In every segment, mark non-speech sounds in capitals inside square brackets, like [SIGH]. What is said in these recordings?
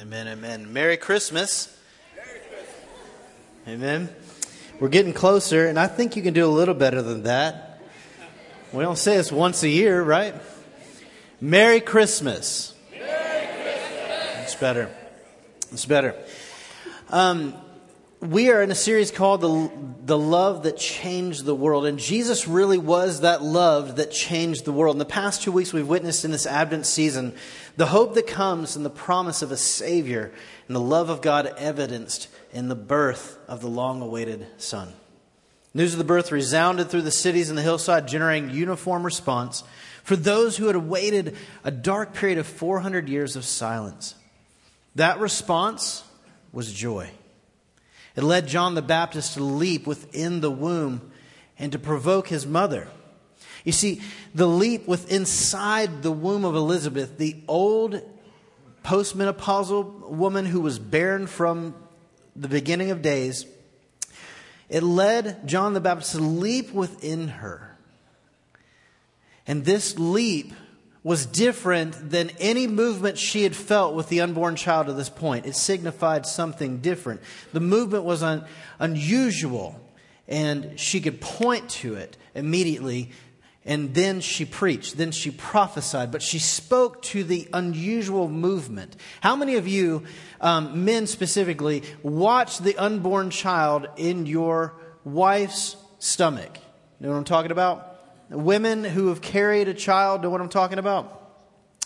Amen, amen. Merry Christmas. Merry Christmas. Amen. We're getting closer, and I think you can do a little better than that. We don't say this once a year, right? Merry Christmas. Merry Christmas. It's better. It's better. Um, we are in a series called the, the Love That Changed the World. And Jesus really was that love that changed the world. In the past two weeks, we've witnessed in this Advent season the hope that comes and the promise of a Savior and the love of God evidenced in the birth of the long awaited Son. News of the birth resounded through the cities and the hillside, generating uniform response for those who had awaited a dark period of 400 years of silence. That response was joy. It led John the Baptist to leap within the womb and to provoke his mother. You see, the leap with inside the womb of Elizabeth, the old postmenopausal woman who was barren from the beginning of days, it led John the Baptist to leap within her. And this leap was different than any movement she had felt with the unborn child to this point. It signified something different. The movement was un- unusual, and she could point to it immediately. And then she preached, then she prophesied, but she spoke to the unusual movement. How many of you, um, men specifically, watch the unborn child in your wife's stomach? You know what I'm talking about? Women who have carried a child know what I'm talking about?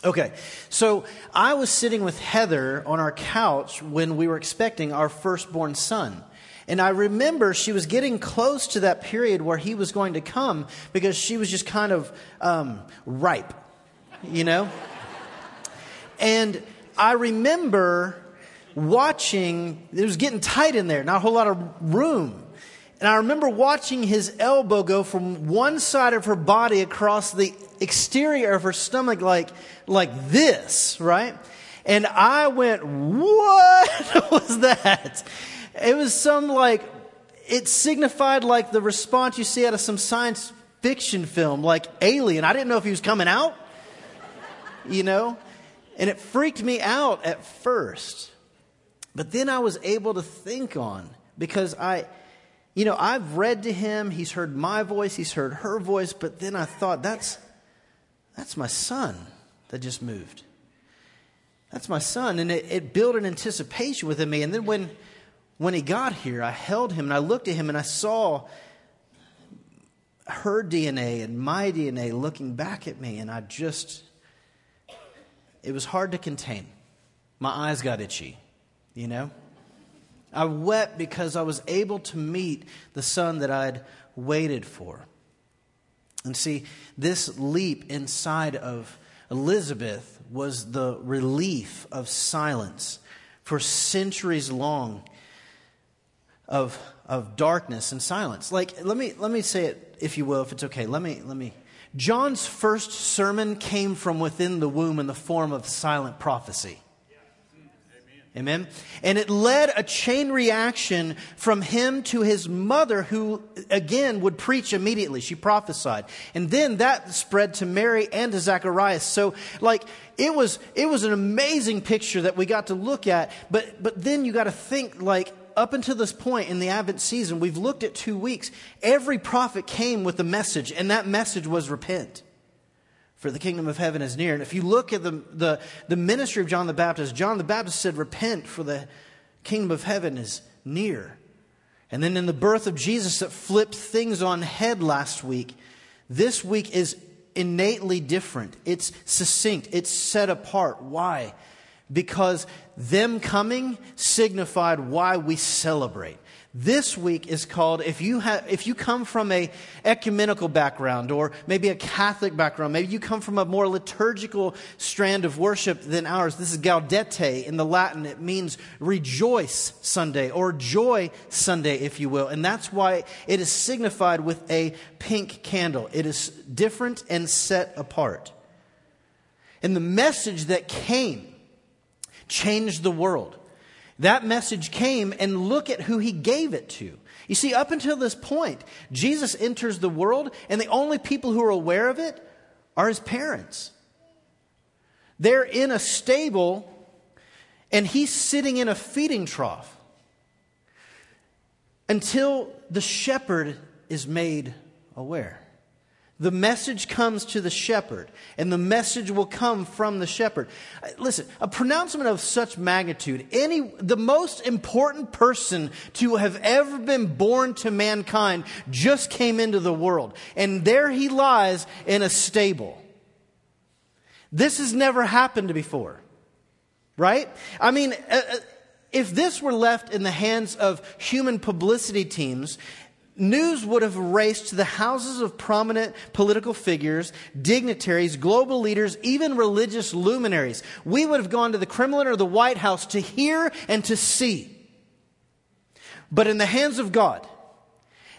Okay, so I was sitting with Heather on our couch when we were expecting our firstborn son. And I remember she was getting close to that period where he was going to come because she was just kind of um, ripe, you know? and I remember watching, it was getting tight in there, not a whole lot of room. And I remember watching his elbow go from one side of her body across the exterior of her stomach like, like this, right? And I went, what [LAUGHS] was that? It was some like, it signified like the response you see out of some science fiction film, like Alien. I didn't know if he was coming out, you know? And it freaked me out at first. But then I was able to think on because I, you know, I've read to him, he's heard my voice, he's heard her voice, but then I thought, that's, that's my son that just moved. That's my son. And it, it built an anticipation within me. And then when, when he got here, I held him and I looked at him and I saw her DNA and my DNA looking back at me. And I just, it was hard to contain. My eyes got itchy, you know? I wept because I was able to meet the son that I'd waited for. And see, this leap inside of Elizabeth was the relief of silence for centuries long of, of darkness and silence. Like, let me, let me say it, if you will, if it's okay. Let me, let me. John's first sermon came from within the womb in the form of silent prophecy. Amen. And it led a chain reaction from him to his mother, who again would preach immediately. She prophesied. And then that spread to Mary and to Zacharias. So, like, it was, it was an amazing picture that we got to look at. But, but then you got to think, like, up until this point in the Advent season, we've looked at two weeks. Every prophet came with a message, and that message was repent for the kingdom of heaven is near. And if you look at the, the, the ministry of John the Baptist, John the Baptist said, Repent, for the kingdom of heaven is near. And then in the birth of Jesus that flipped things on head last week, this week is innately different. It's succinct, it's set apart. Why? Because them coming signified why we celebrate. This week is called if you have if you come from a ecumenical background or maybe a Catholic background, maybe you come from a more liturgical strand of worship than ours. This is Gaudete in the Latin. It means rejoice Sunday or joy Sunday, if you will. And that's why it is signified with a pink candle. It is different and set apart. And the message that came changed the world. That message came, and look at who he gave it to. You see, up until this point, Jesus enters the world, and the only people who are aware of it are his parents. They're in a stable, And he's sitting in a feeding trough until the shepherd is made aware. The message comes to the shepherd, and the message will come from the shepherd. Uh, listen, a pronouncement of such magnitude, any, the most important person to have ever been born to mankind just came into the world, and there he lies in a stable. This has never happened before, right? I mean, uh, uh if this were left in the hands of human publicity teams, news would have raced to the houses of prominent political figures, dignitaries, global leaders, even religious luminaries. We would have gone to the Kremlin or the White House to hear and to see. But in the hands of God,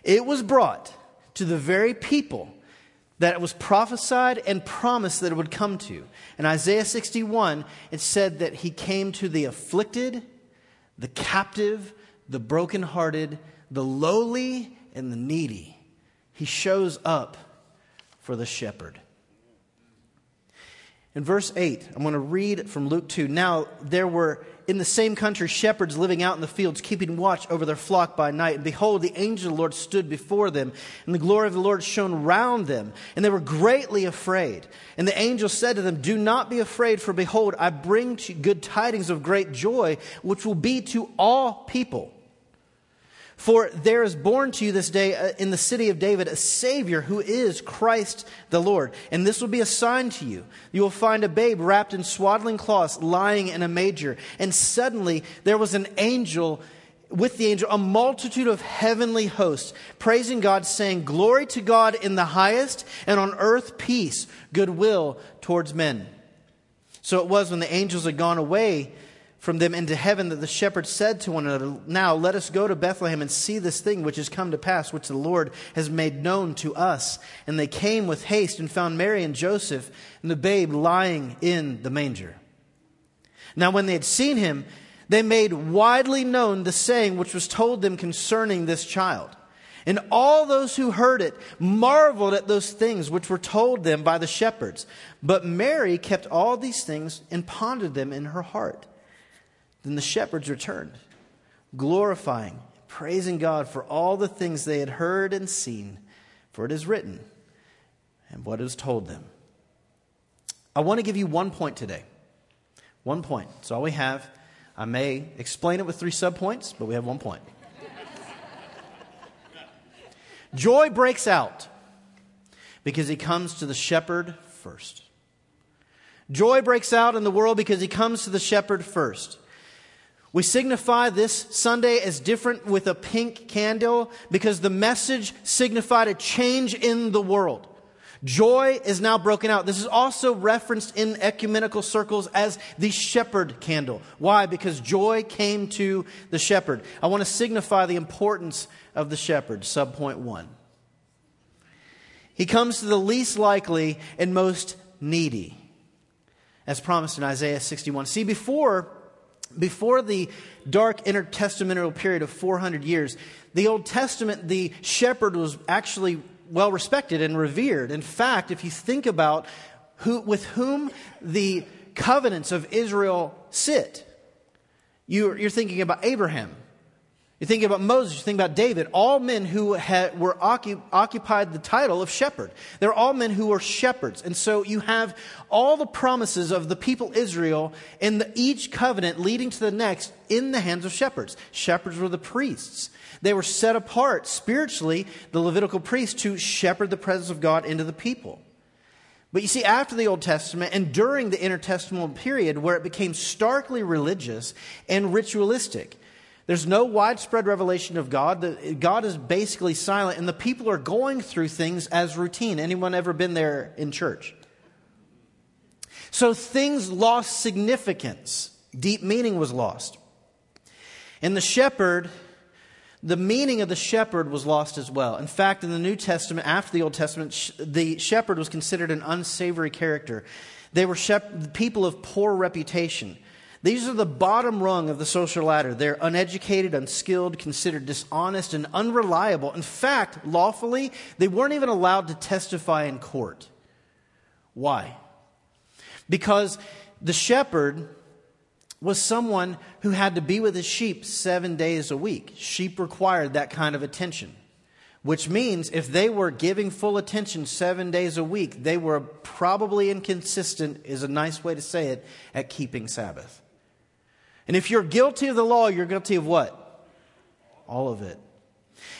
it was brought to the very people that it was prophesied and promised that it would come to. In Isaiah 61, it said that he came to the afflicted, the captive, the brokenhearted, the lowly, and the needy. He shows up for the shepherd. In verse 8, I'm going to read from Luke 2. Now, there were in the same country shepherds living out in the fields, keeping watch over their flock by night. And behold, the angel of the Lord stood before them, and the glory of the Lord shone round them, and they were greatly afraid. And the angel said to them, Do not be afraid, for behold, I bring to you good tidings of great joy, which will be to all people. For there is born to you this day uh, in the city of David a Savior who is Christ the Lord. And this will be a sign to you. You will find a babe wrapped in swaddling cloths lying in a manger. And suddenly there was an angel with the angel, a multitude of heavenly hosts, praising God, saying, Glory to God in the highest, and on earth peace, goodwill towards men. So it was when the angels had gone away from them into heaven that the shepherds said to one another, Now let us go to Bethlehem and see this thing which has come to pass, which the Lord has made known to us. And they came with haste and found Mary and Joseph and the babe lying in the manger. Now when they had seen him, they made widely known the saying which was told them concerning this child. And all those who heard it marveled at those things which were told them by the shepherds. But Mary kept all these things and pondered them in her heart. Then the shepherds returned, glorifying, praising God for all the things they had heard and seen, for it is written, and what is told them. I want to give you one point today. One point. It's all we have. I may explain it with three subpoints, but we have one point. Joy breaks out because he comes to the shepherd first. Joy breaks out in the world because he comes to the shepherd first. We signify this Sunday as different with a pink candle because the message signified a change in the world. Joy is now broken out. This is also referenced in ecumenical circles as the shepherd candle. Why? Because joy came to the shepherd. I want to signify the importance of the shepherd. Subpoint one. He comes to the least likely and most needy, as promised in Isaiah 61. See, before before the dark intertestamental period of 400 years, the Old Testament, the shepherd was actually well respected and revered. In fact, if you think about who, with whom the covenants of Israel sit, you're, you're thinking about Abraham, you think about Moses, you think about David, all men who had, were occup, occupied the title of shepherd. They're all men who were shepherds. And so you have all the promises of the people Israel in the, each covenant leading to the next in the hands of shepherds. Shepherds were the priests. They were set apart spiritually, the Levitical priests, to shepherd the presence of God into the people. But you see, after the Old Testament and during the intertestamental period where it became starkly religious and ritualistic, there's no widespread revelation of God. God is basically silent, and the people are going through things as routine. Anyone ever been there in church? So things lost significance. Deep meaning was lost. And the shepherd, the meaning of the shepherd was lost as well. In fact, in the New Testament, after the Old Testament, the shepherd was considered an unsavory character. They were shep- people of poor reputation. These are the bottom rung of the social ladder. They're uneducated, unskilled, considered dishonest, and unreliable. In fact, lawfully, they weren't even allowed to testify in court. Why? Because the shepherd was someone who had to be with his sheep seven days a week. Sheep required that kind of attention, which means if they were giving full attention seven days a week, they were probably inconsistent, is a nice way to say it, at keeping Sabbath. And if you're guilty of the law, you're guilty of what? All of it.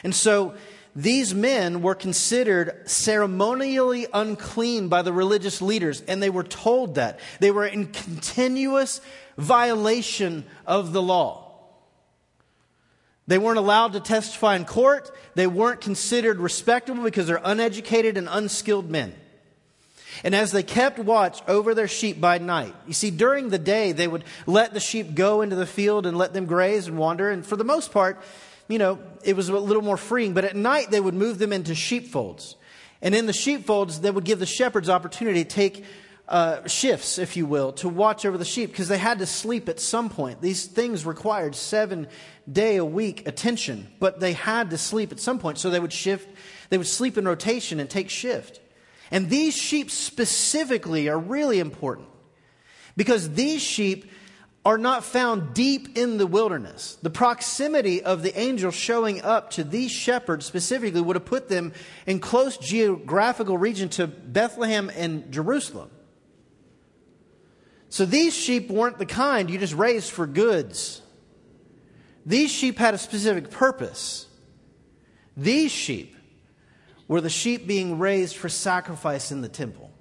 And so these men were considered ceremonially unclean by the religious leaders, and they were told that. They were in continuous violation of the law. They weren't allowed to testify in court. They weren't considered respectable because they're uneducated and unskilled men. And as they kept watch over their sheep by night, you see, during the day, they would let the sheep go into the field and let them graze and wander. And for the most part, you know, it was a little more freeing. But at night, they would move them into sheepfolds. And in the sheepfolds, they would give the shepherds opportunity to take uh, shifts, if you will, to watch over the sheep because they had to sleep at some point. These things required seven day a week attention, but they had to sleep at some point. So they would shift, they would sleep in rotation and take shift. And these sheep specifically are really important because these sheep are not found deep in the wilderness. The proximity of the angel showing up to these shepherds specifically would have put them in close geographical region to Bethlehem and Jerusalem. So these sheep weren't the kind you just raised for goods. These sheep had a specific purpose. These sheep were the sheep being raised for sacrifice in the temple.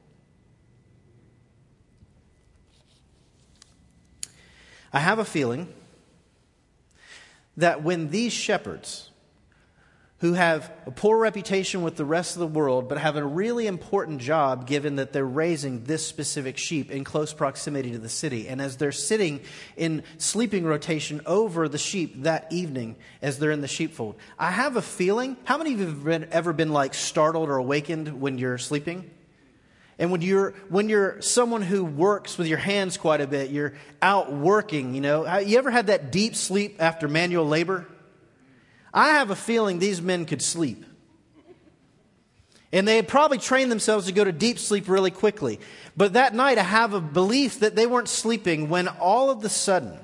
I have a feeling that when these shepherds, who have a poor reputation with the rest of the world, but have a really important job given that they're raising this specific sheep in close proximity to the city. And as they're sitting in sleeping rotation over the sheep that evening as they're in the sheepfold, I have a feeling. How many of you have been, ever been like startled or awakened when you're sleeping? And when you're, when you're someone who works with your hands quite a bit, you're out working, you know, uh, you ever had that deep sleep after manual labor? I have a feeling these men could sleep. And they had probably trained themselves to go to deep sleep really quickly. But that night, I have a belief that they weren't sleeping when all of a sudden,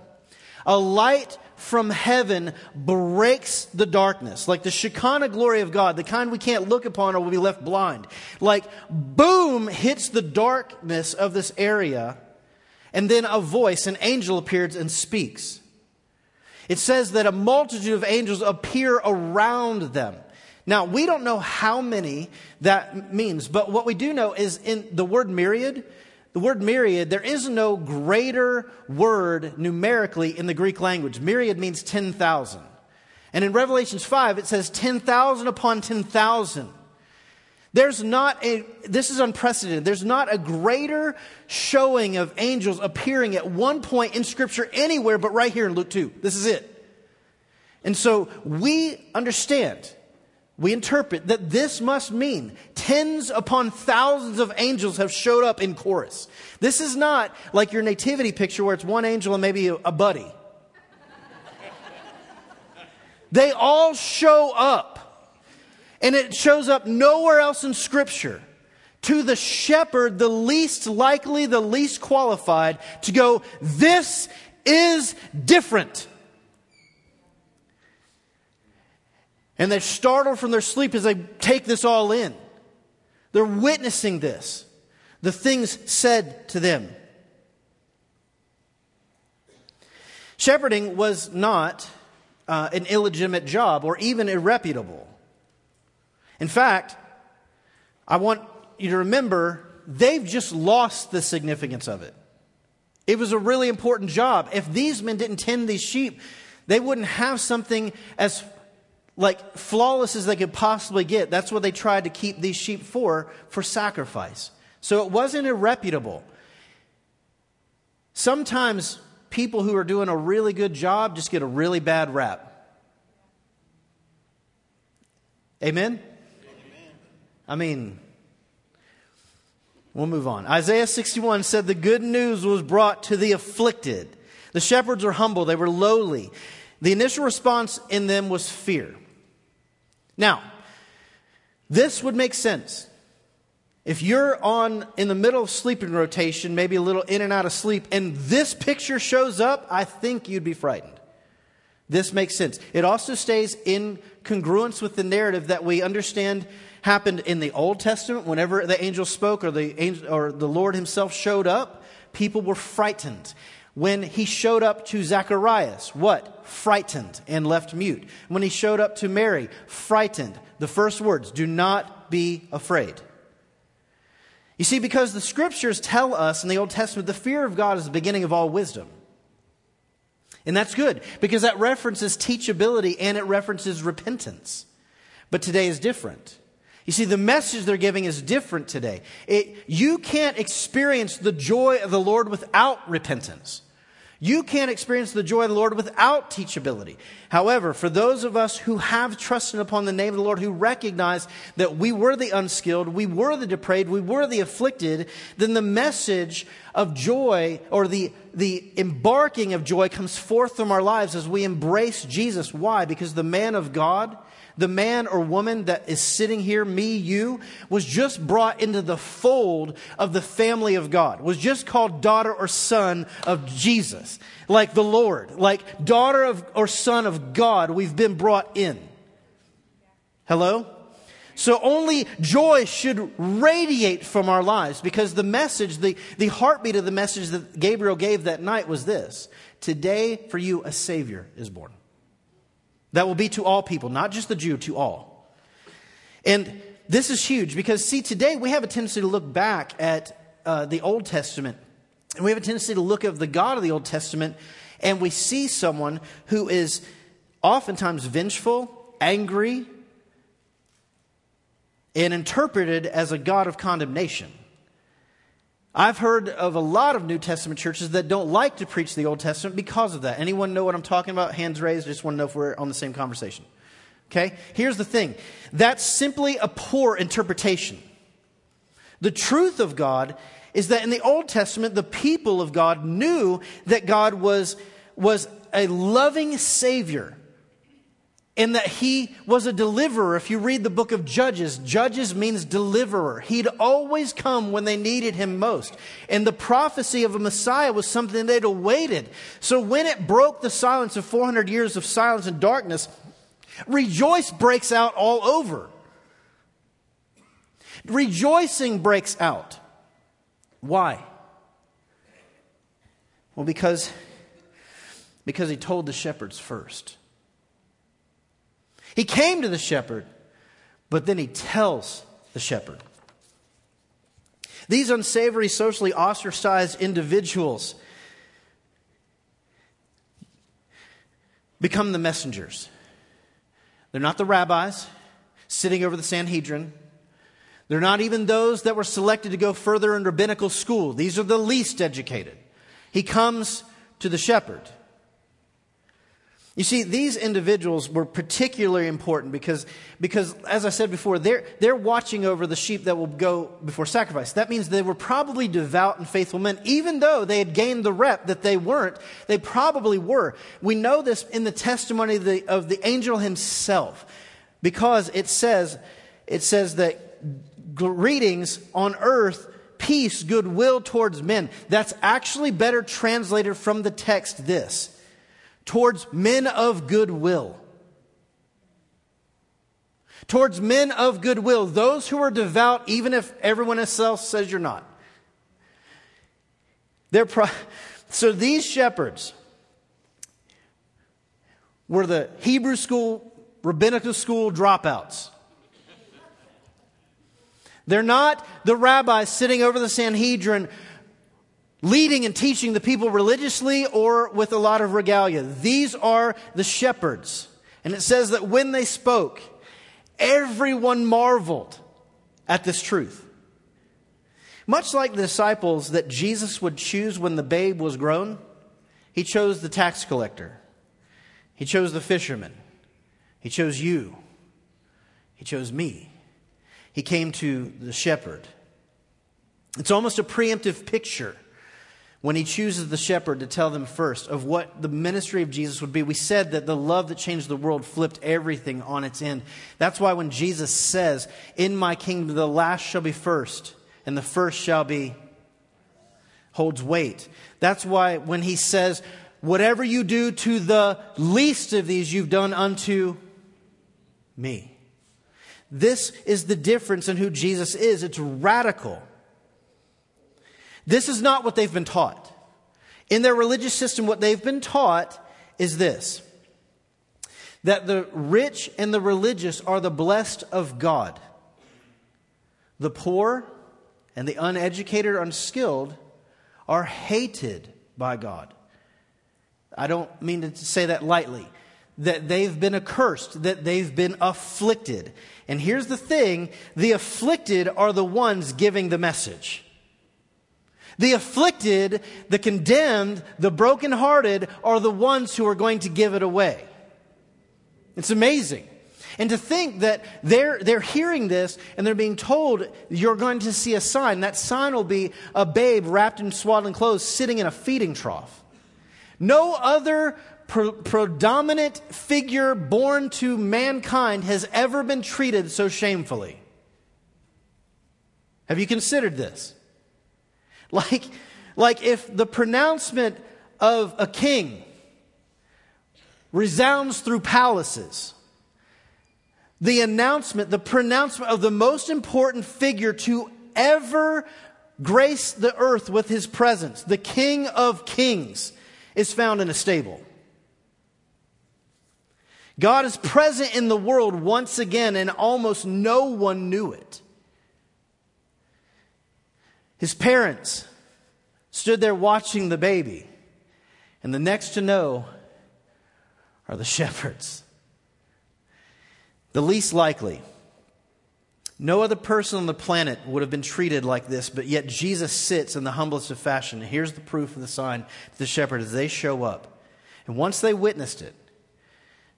a light from heaven breaks the darkness, like the Shekinah glory of God, the kind we can't look upon or we'll be left blind. Like, boom, hits the darkness of this area, and then a voice, an angel appears and speaks. It says that a multitude of angels appear around them. Now, we don't know how many that means, but what we do know is in the word myriad, the word myriad, there is no greater word numerically in the Greek language. Myriad means 10,000. And in Revelations 5, it says 10,000 upon 10,000. There's not a, this is unprecedented. There's not a greater showing of angels appearing at one point in Scripture anywhere but right here in Luke 2. This is it. And so we understand we interpret that this must mean tens upon thousands of angels have showed up in chorus. This is not like your nativity picture where it's one angel and maybe a buddy. they all show up. And it shows up nowhere else in Scripture. To the shepherd, the least likely, the least qualified, to go, this is different. And they're startled from their sleep as they take this all in. They're witnessing this, the things said to them. Shepherding was not uh, an illegitimate job or even irreputable. In fact, I want you to remember they've just lost the significance of it. It was a really important job. If these men didn't tend these sheep, they wouldn't have something as like flawless as they could possibly get. That's what they tried to keep these sheep for, for sacrifice. So it wasn't irreputable. Sometimes people who are doing a really good job just get a really bad rap. Amen? I mean, we'll move on. Isaiah 61 said the good news was brought to the afflicted. The shepherds were humble, they were lowly. The initial response in them was fear. Now, this would make sense. If you're on in the middle of sleeping rotation, maybe a little in and out of sleep, and this picture shows up, I think you'd be frightened. This makes sense. It also stays in congruence with the narrative that we understand happened in the Old Testament. Whenever the angel spoke or the angel, or the Lord Himself showed up, people were frightened. When he showed up to Zacharias, what? Frightened and left mute. When he showed up to Mary, frightened. The first words, do not be afraid. You see, because the scriptures tell us in the Old Testament the fear of God is the beginning of all wisdom. And that's good because that references teachability and it references repentance. But today is different. You see, the message they're giving is different today. It, you can't experience the joy of the Lord without repentance. You can't experience the joy of the Lord without teachability. However, for those of us who have trusted upon the name of the Lord, who recognize that we were the unskilled, we were the depraved, we were the afflicted, then the message of joy or the, the embarking of joy comes forth from our lives as we embrace Jesus. Why? Because the man of God, the man or woman that is sitting here, me, you, was just brought into the fold of the family of God, was just called daughter or son of Jesus, like the Lord, like daughter of or son of God, we've been brought in. Hello? So only joy should radiate from our lives because the message, the, the heartbeat of the message that Gabriel gave that night was this Today for you a Savior is born. That will be to all people, not just the Jew, to all. And this is huge because, see, today we have a tendency to look back at uh, the Old Testament, and we have a tendency to look at the God of the Old Testament, and we see someone who is oftentimes vengeful, angry, and interpreted as a God of condemnation. I've heard of a lot of New Testament churches that don't like to preach the Old Testament because of that. Anyone know what I'm talking about? Hands raised. I just want to know if we're on the same conversation. Okay? Here's the thing that's simply a poor interpretation. The truth of God is that in the Old Testament, the people of God knew that God was, was a loving Savior and that he was a deliverer. If you read the book of Judges, Judges means deliverer. He'd always come when they needed him most. And the prophecy of a Messiah was something they'd awaited. So when it broke the silence of 400 years of silence and darkness, rejoice breaks out all over. Rejoicing breaks out. Why? Well, because, because he told the shepherds first. He came to the shepherd, but then he tells the shepherd. These unsavory, socially ostracized individuals become the messengers. They're not the rabbis sitting over the Sanhedrin. They're not even those that were selected to go further in rabbinical school. These are the least educated. He comes to the shepherd. You see, these individuals were particularly important because, because as I said before, they're, they're watching over the sheep that will go before sacrifice. That means they were probably devout and faithful men. Even though they had gained the rep that they weren't, they probably were. We know this in the testimony of the, of the angel himself because it says, it says that greetings on earth peace, goodwill towards men. That's actually better translated from the text this towards men of goodwill. Towards men of goodwill, those who are devout, even if everyone else says you're not. They're pro- [LAUGHS] so these shepherds were the Hebrew school, rabbinical school dropouts. They're not the rabbis sitting over the Sanhedrin leading and teaching the people religiously or with a lot of regalia. These are the shepherds. And it says that when they spoke, everyone marveled at this truth. Much like the disciples that Jesus would choose when the babe was grown, he chose the tax collector. He chose the fisherman. He chose you. He chose me. He came to the shepherd. It's almost a preemptive picture when he chooses the shepherd to tell them first of what the ministry of Jesus would be. We said that the love that changed the world flipped everything on its end. That's why when Jesus says, In my kingdom, the last shall be first, and the first shall be, holds weight. That's why when he says, Whatever you do to the least of these, you've done unto me. This is the difference in who Jesus is. It's radical. This is not what they've been taught. In their religious system, what they've been taught is this that the rich and the religious are the blessed of God. The poor and the uneducated or unskilled are hated by God. I don't mean to say that lightly. That they've been accursed, that they've been afflicted. And here's the thing the afflicted are the ones giving the message. The afflicted, the condemned, the brokenhearted are the ones who are going to give it away. It's amazing. And to think that they're, they're hearing this and they're being told you're going to see a sign. That sign will be a babe wrapped in swaddling clothes sitting in a feeding trough. No other pre- predominant figure born to mankind has ever been treated so shamefully. Have you considered this? Like, like if the pronouncement of a king resounds through palaces, the announcement, the pronouncement of the most important figure to ever grace the earth with his presence, the King of Kings, is found in a stable. God is present in the world once again, and almost no one knew it. His parents stood there watching the baby, and the next to know are the [LAUGHS] shepherds. The least likely. No other person on the planet would have been treated like this, but yet Jesus sits in the humblest of fashion. And here's the proof of the sign to the shepherd as they show up. And once they witnessed it,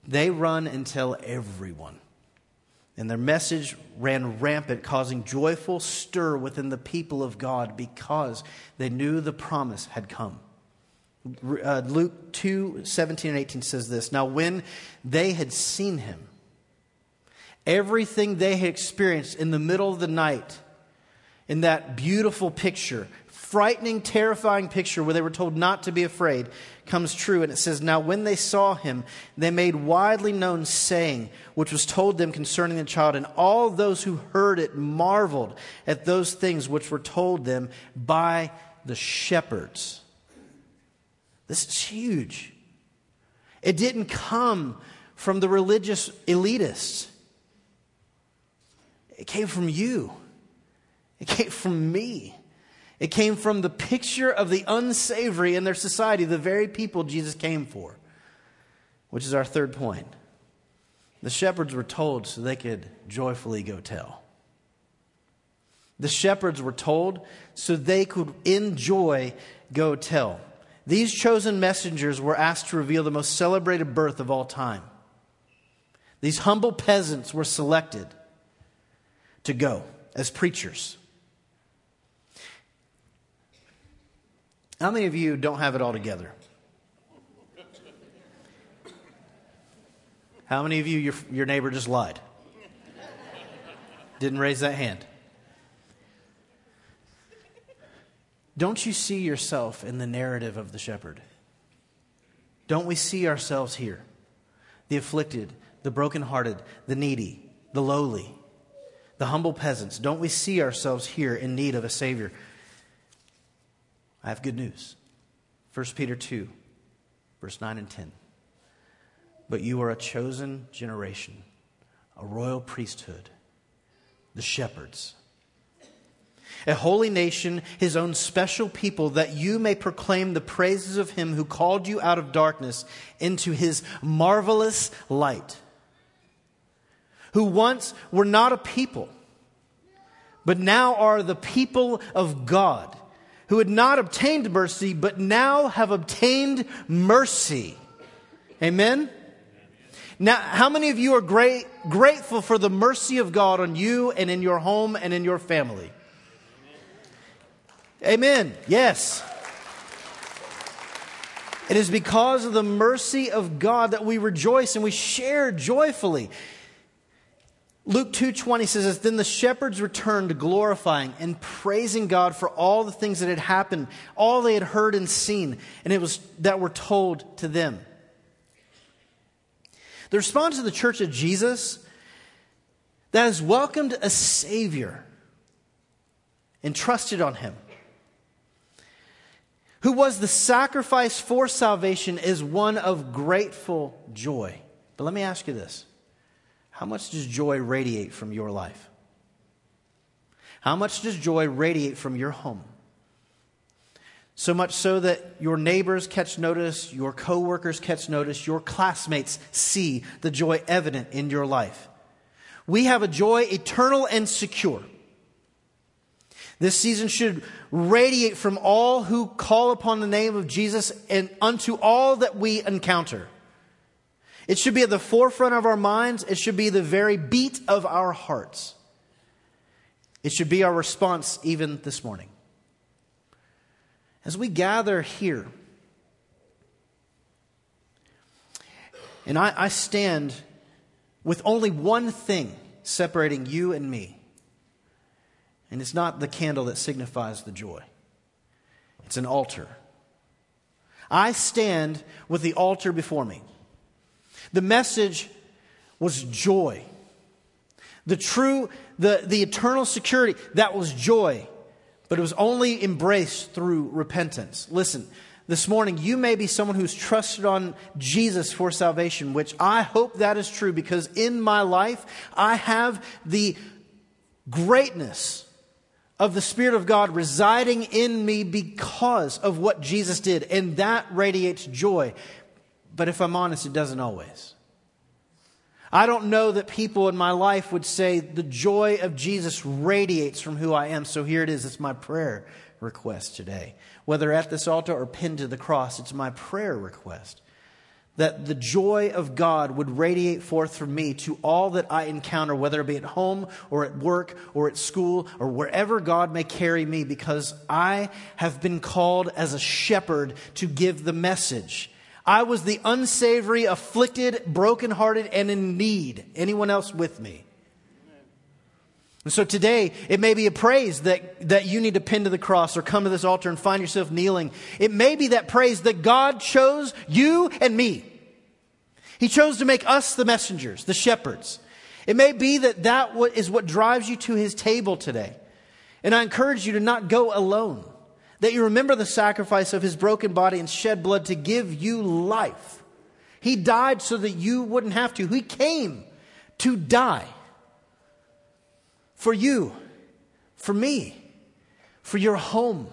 they run and tell everyone. And their message ran rampant, causing joyful stir within the people of God because they knew the promise had come. Uh, Luke 2 17 and 18 says this Now, when they had seen him, everything they had experienced in the middle of the night, in that beautiful picture, frightening, terrifying picture where they were told not to be afraid comes true. And it says, Now when they saw him, they made widely known saying, which was told them concerning the child. And all those who heard it marveled at those things which were told them by the shepherds. This is huge. It didn't come from the religious elitists. It came from you. It came from me. It came from the picture of the unsavory in their society, the very people Jesus came for, which is our third point. The shepherds were told so they could joyfully go tell. The shepherds were told so they could enjoy go tell. These chosen messengers were asked to reveal the most celebrated birth of all time. These humble peasants were selected to go as preachers. How many of you don't have it all together? How many of you, your, your neighbor just lied? Didn't raise that hand. Don't you see yourself in the narrative of the shepherd? Don't we see ourselves here? The afflicted, the brokenhearted, the needy, the lowly, the humble peasants. Don't we see ourselves here in need of a Savior? I have good news. 1 Peter 2, verse 9 and 10. But you are a chosen generation, a royal priesthood, the shepherds, a holy nation, his own special people, that you may proclaim the praises of him who called you out of darkness into his marvelous light, who once were not a people, but now are the people of God who had not obtained mercy, but now have obtained mercy. Amen? Now, how many of you are great, grateful for the mercy of God on you and in your home and in your family? Amen. Yes. It is because of the mercy of God that we rejoice and we share joyfully. Luke 2:20 says then the shepherds returned glorifying and praising God for all the things that had happened, all they had heard and seen, and it was that were told to them. The response of the church of Jesus that has welcomed a savior and trusted on him who was the sacrifice for salvation is one of grateful joy. But let me ask you this how much does joy radiate from your life? How much does joy radiate from your home? So much so that your neighbors catch notice, your coworkers catch notice, your classmates see the joy evident in your life. We have a joy eternal and secure. This season should radiate from all who call upon the name of Jesus and unto all that we encounter. It should be at the forefront of our minds. It should be the very beat of our hearts. It should be our response even this morning. As we gather here, and I, I stand with only one thing separating you and me. And it's not the candle that signifies the joy, it's an altar. I stand with the altar before me. The message was joy. The true, the, the eternal security, that was joy. But it was only embraced through repentance. Listen, this morning, you may be someone who's trusted on Jesus for salvation, which I hope that is true because in my life, I have the greatness of the Spirit of God residing in me because of what Jesus did, and that radiates joy. But if I'm honest, it doesn't always. I don't know that people in my life would say the joy of Jesus radiates from who I am. So here it is. It's my prayer request today. Whether at this altar or pinned to the cross, it's my prayer request that the joy of God would radiate forth from me to all that I encounter, whether it be at home or at work or at school or wherever God may carry me, because I have been called as a shepherd to give the message. I was the unsavory, afflicted, brokenhearted, and in need. Anyone else with me? And so today, it may be a praise that, that you need to pin to the cross or come to this altar and find yourself kneeling. It may be that praise that God chose you and me. He chose to make us the messengers, the shepherds. It may be that that is what drives you to his table today. And I encourage you to not go alone. That you remember the sacrifice of his broken body and shed blood to give you life. He died so that you wouldn't have to. He came to die for you, for me, for your home,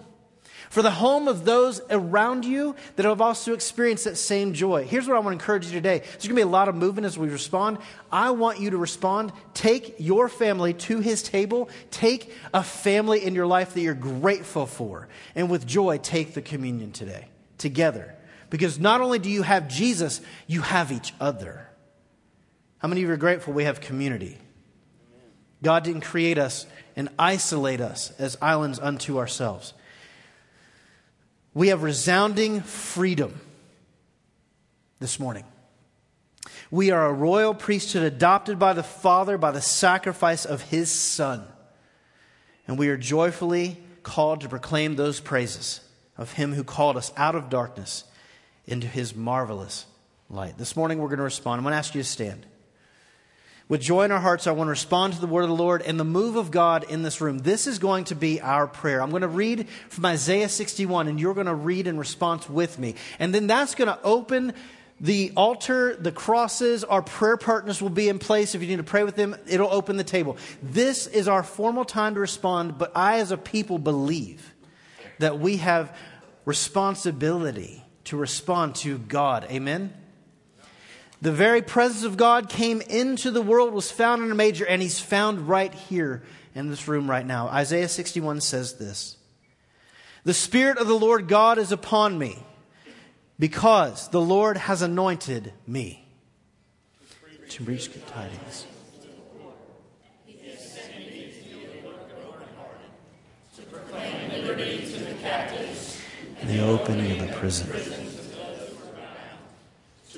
for the home of those around you that have also experienced that same joy. Here's what I want to encourage you today. There's going to be a lot of movement as we respond. I want you to respond. Take your family to his table. Take a family in your life that you're grateful for. And with joy, take the communion today, together. Because not only do you have Jesus, you have each other. How many of you are grateful we have community? God didn't create us and isolate us as islands unto ourselves. We have resounding freedom this morning. We are a royal priesthood adopted by the Father by the sacrifice of his Son. And we are joyfully called to proclaim those praises of him who called us out of darkness into his marvelous light. This morning we're going to respond. I'm going to ask you to stand. With joy in our hearts, I want to respond to the word of the Lord and the move of God in this room. This is going to be our prayer. I'm going to read from Isaiah 61, and you're going to read in response with me. And then that's going to open the altar, the crosses, our prayer partners will be in place. If you need to pray with them, it'll open the table. This is our formal time to respond, but I, as a people, believe that we have responsibility to respond to God. Amen? The very presence of God came into the world, was found in a major, and he's found right here in this room right now. Isaiah 61 says this The Spirit of the Lord God is upon me, because the Lord has anointed me to preach good tidings. The opening of the prison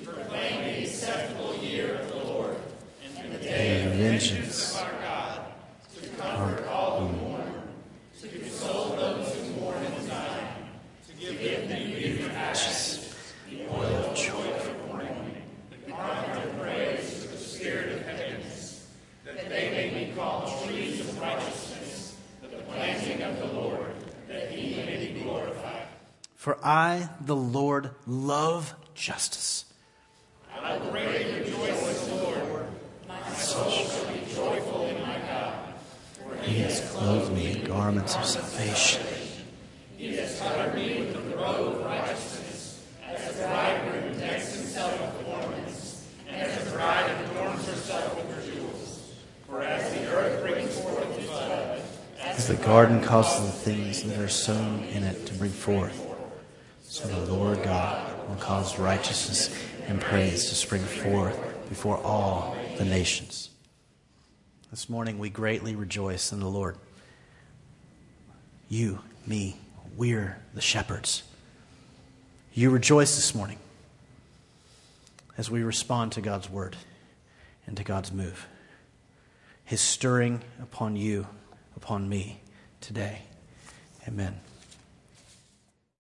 Proclaim the acceptable year of the Lord, and the day of vengeance. of our God, to comfort all who mourn, to console those who mourn in Zion, to give them beauty for ashes, the oil of joy for mourning, the garment of praise for the spirit of heaviness, that they may be called trees of righteousness, the planting of the Lord, that he may be glorified. For I, the Lord, love justice. I will greatly rejoice in the Lord. My soul shall be joyful in my God. He has clothed me in garments of salvation. He has covered me with the robe of righteousness, as a bridegroom decks himself with ornaments, and as a bride adorns herself with her jewels. For as the earth brings forth its bud, As the garden causes the things that are sown in it to bring forth, so the Lord God will cause righteousness and praise to spring forth before all the nations. This morning we greatly rejoice in the Lord. You, me, we're the shepherds. You rejoice this morning as we respond to God's word and to God's move. His stirring upon you, upon me today. Amen.